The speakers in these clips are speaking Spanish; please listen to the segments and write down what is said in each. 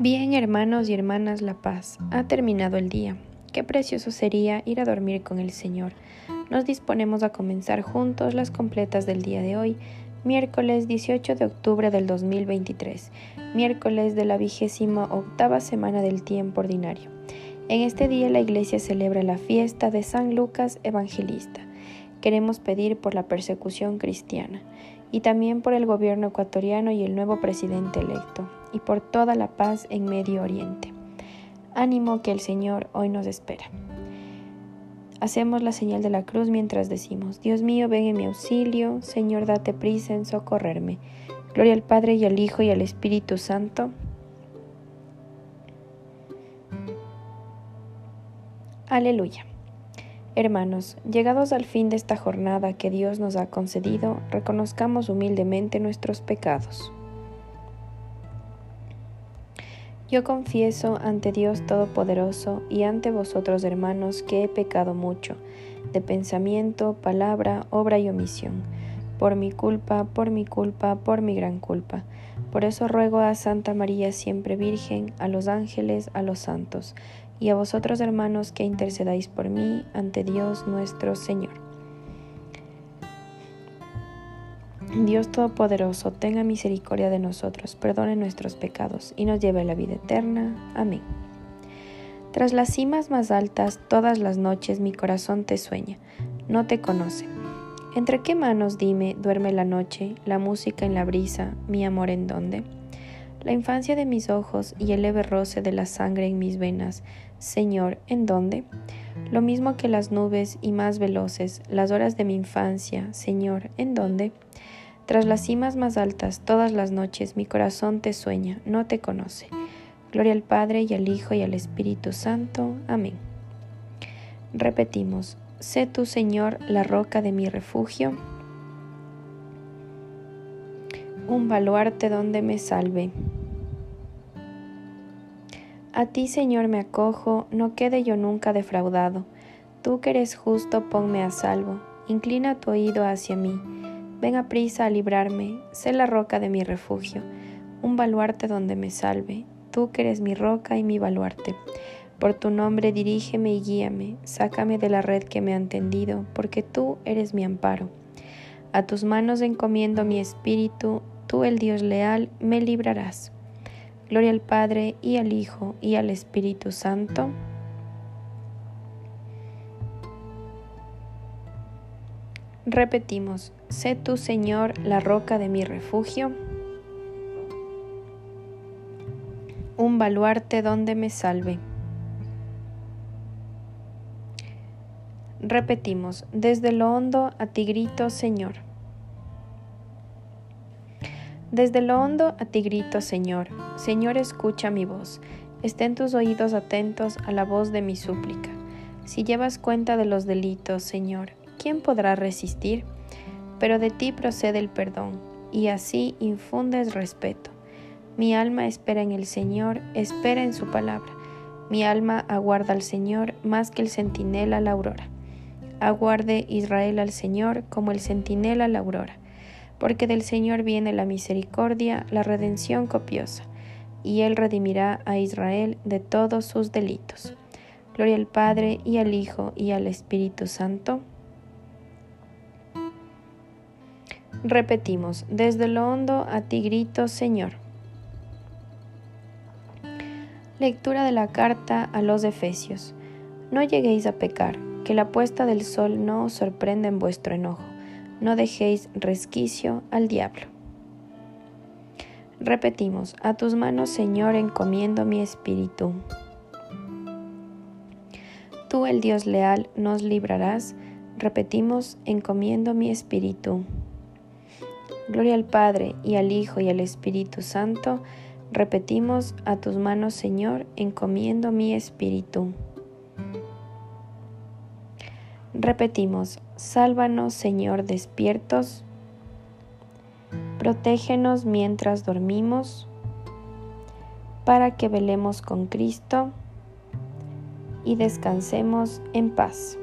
Bien, hermanos y hermanas, la paz. Ha terminado el día. Qué precioso sería ir a dormir con el Señor. Nos disponemos a comenzar juntos las completas del día de hoy, miércoles 18 de octubre del 2023, miércoles de la vigésima octava semana del tiempo ordinario. En este día la Iglesia celebra la fiesta de San Lucas Evangelista. Queremos pedir por la persecución cristiana y también por el gobierno ecuatoriano y el nuevo presidente electo, y por toda la paz en Medio Oriente. Ánimo que el Señor hoy nos espera. Hacemos la señal de la cruz mientras decimos, Dios mío, ven en mi auxilio, Señor, date prisa en socorrerme. Gloria al Padre y al Hijo y al Espíritu Santo. Aleluya. Hermanos, llegados al fin de esta jornada que Dios nos ha concedido, reconozcamos humildemente nuestros pecados. Yo confieso ante Dios Todopoderoso y ante vosotros, hermanos, que he pecado mucho, de pensamiento, palabra, obra y omisión, por mi culpa, por mi culpa, por mi gran culpa. Por eso ruego a Santa María siempre Virgen, a los ángeles, a los santos, y a vosotros hermanos que intercedáis por mí ante Dios nuestro Señor. Dios Todopoderoso, tenga misericordia de nosotros, perdone nuestros pecados y nos lleve a la vida eterna. Amén. Tras las cimas más altas, todas las noches mi corazón te sueña, no te conoce. ¿Entre qué manos, dime, duerme la noche, la música en la brisa, mi amor en dónde? La infancia de mis ojos y el leve roce de la sangre en mis venas, Señor, ¿en dónde? Lo mismo que las nubes y más veloces, las horas de mi infancia, Señor, ¿en dónde? Tras las cimas más altas, todas las noches, mi corazón te sueña, no te conoce. Gloria al Padre y al Hijo y al Espíritu Santo. Amén. Repetimos, sé tú, Señor, la roca de mi refugio, un baluarte donde me salve. A ti, Señor, me acojo, no quede yo nunca defraudado. Tú que eres justo, ponme a salvo. Inclina tu oído hacia mí. Ven a prisa a librarme. Sé la roca de mi refugio, un baluarte donde me salve. Tú que eres mi roca y mi baluarte. Por tu nombre dirígeme y guíame. Sácame de la red que me han tendido, porque tú eres mi amparo. A tus manos encomiendo mi espíritu, tú el Dios leal me librarás. Gloria al Padre y al Hijo y al Espíritu Santo. Repetimos, sé tú Señor la roca de mi refugio, un baluarte donde me salve. Repetimos, desde lo hondo a ti grito Señor. Desde lo hondo a ti grito, Señor. Señor, escucha mi voz. Estén tus oídos atentos a la voz de mi súplica. Si llevas cuenta de los delitos, Señor, ¿quién podrá resistir? Pero de ti procede el perdón, y así infundes respeto. Mi alma espera en el Señor, espera en su palabra. Mi alma aguarda al Señor más que el centinela a la aurora. Aguarde Israel al Señor como el centinela a la aurora porque del Señor viene la misericordia, la redención copiosa, y Él redimirá a Israel de todos sus delitos. Gloria al Padre y al Hijo y al Espíritu Santo. Repetimos, desde lo hondo a ti grito, Señor. Lectura de la carta a los Efesios. No lleguéis a pecar, que la puesta del sol no os sorprenda en vuestro enojo no dejéis resquicio al diablo. Repetimos, a tus manos, Señor, encomiendo mi espíritu. Tú, el Dios leal, nos librarás. Repetimos, encomiendo mi espíritu. Gloria al Padre, y al Hijo, y al Espíritu Santo. Repetimos, a tus manos, Señor, encomiendo mi espíritu. Repetimos, sálvanos Señor despiertos, protégenos mientras dormimos, para que velemos con Cristo y descansemos en paz.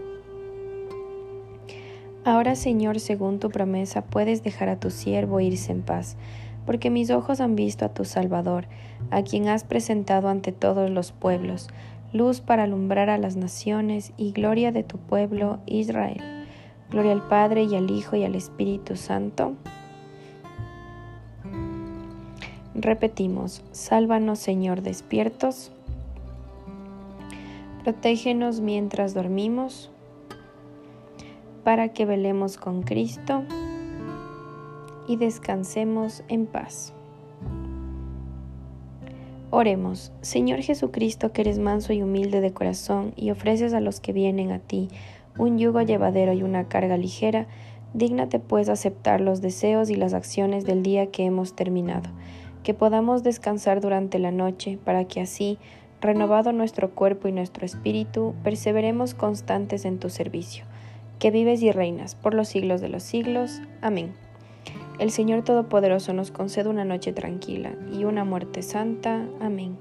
Ahora Señor, según tu promesa, puedes dejar a tu siervo irse en paz, porque mis ojos han visto a tu Salvador, a quien has presentado ante todos los pueblos, luz para alumbrar a las naciones y gloria de tu pueblo Israel. Gloria al Padre y al Hijo y al Espíritu Santo. Repetimos, sálvanos Señor despiertos, protégenos mientras dormimos, para que velemos con Cristo y descansemos en paz. Oremos, Señor Jesucristo, que eres manso y humilde de corazón y ofreces a los que vienen a ti un yugo llevadero y una carga ligera, dígnate pues aceptar los deseos y las acciones del día que hemos terminado, que podamos descansar durante la noche, para que así, renovado nuestro cuerpo y nuestro espíritu, perseveremos constantes en tu servicio, que vives y reinas por los siglos de los siglos. Amén. El Señor Todopoderoso nos concede una noche tranquila y una muerte santa. Amén.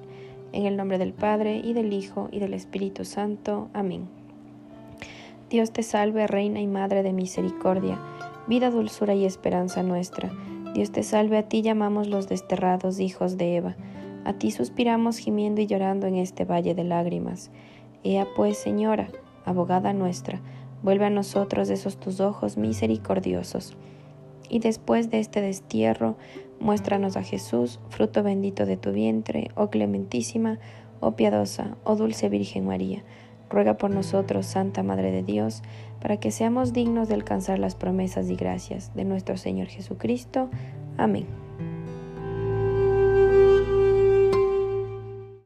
En el nombre del Padre, y del Hijo, y del Espíritu Santo. Amén. Dios te salve, Reina y Madre de Misericordia, vida, dulzura y esperanza nuestra. Dios te salve, a ti llamamos los desterrados hijos de Eva. A ti suspiramos gimiendo y llorando en este valle de lágrimas. Ea pues, Señora, abogada nuestra, vuelve a nosotros esos tus ojos misericordiosos y después de este destierro, muéstranos a Jesús, fruto bendito de tu vientre, oh clementísima, oh piadosa, oh dulce Virgen María. Ruega por nosotros, Santa Madre de Dios, para que seamos dignos de alcanzar las promesas y gracias de nuestro Señor Jesucristo. Amén.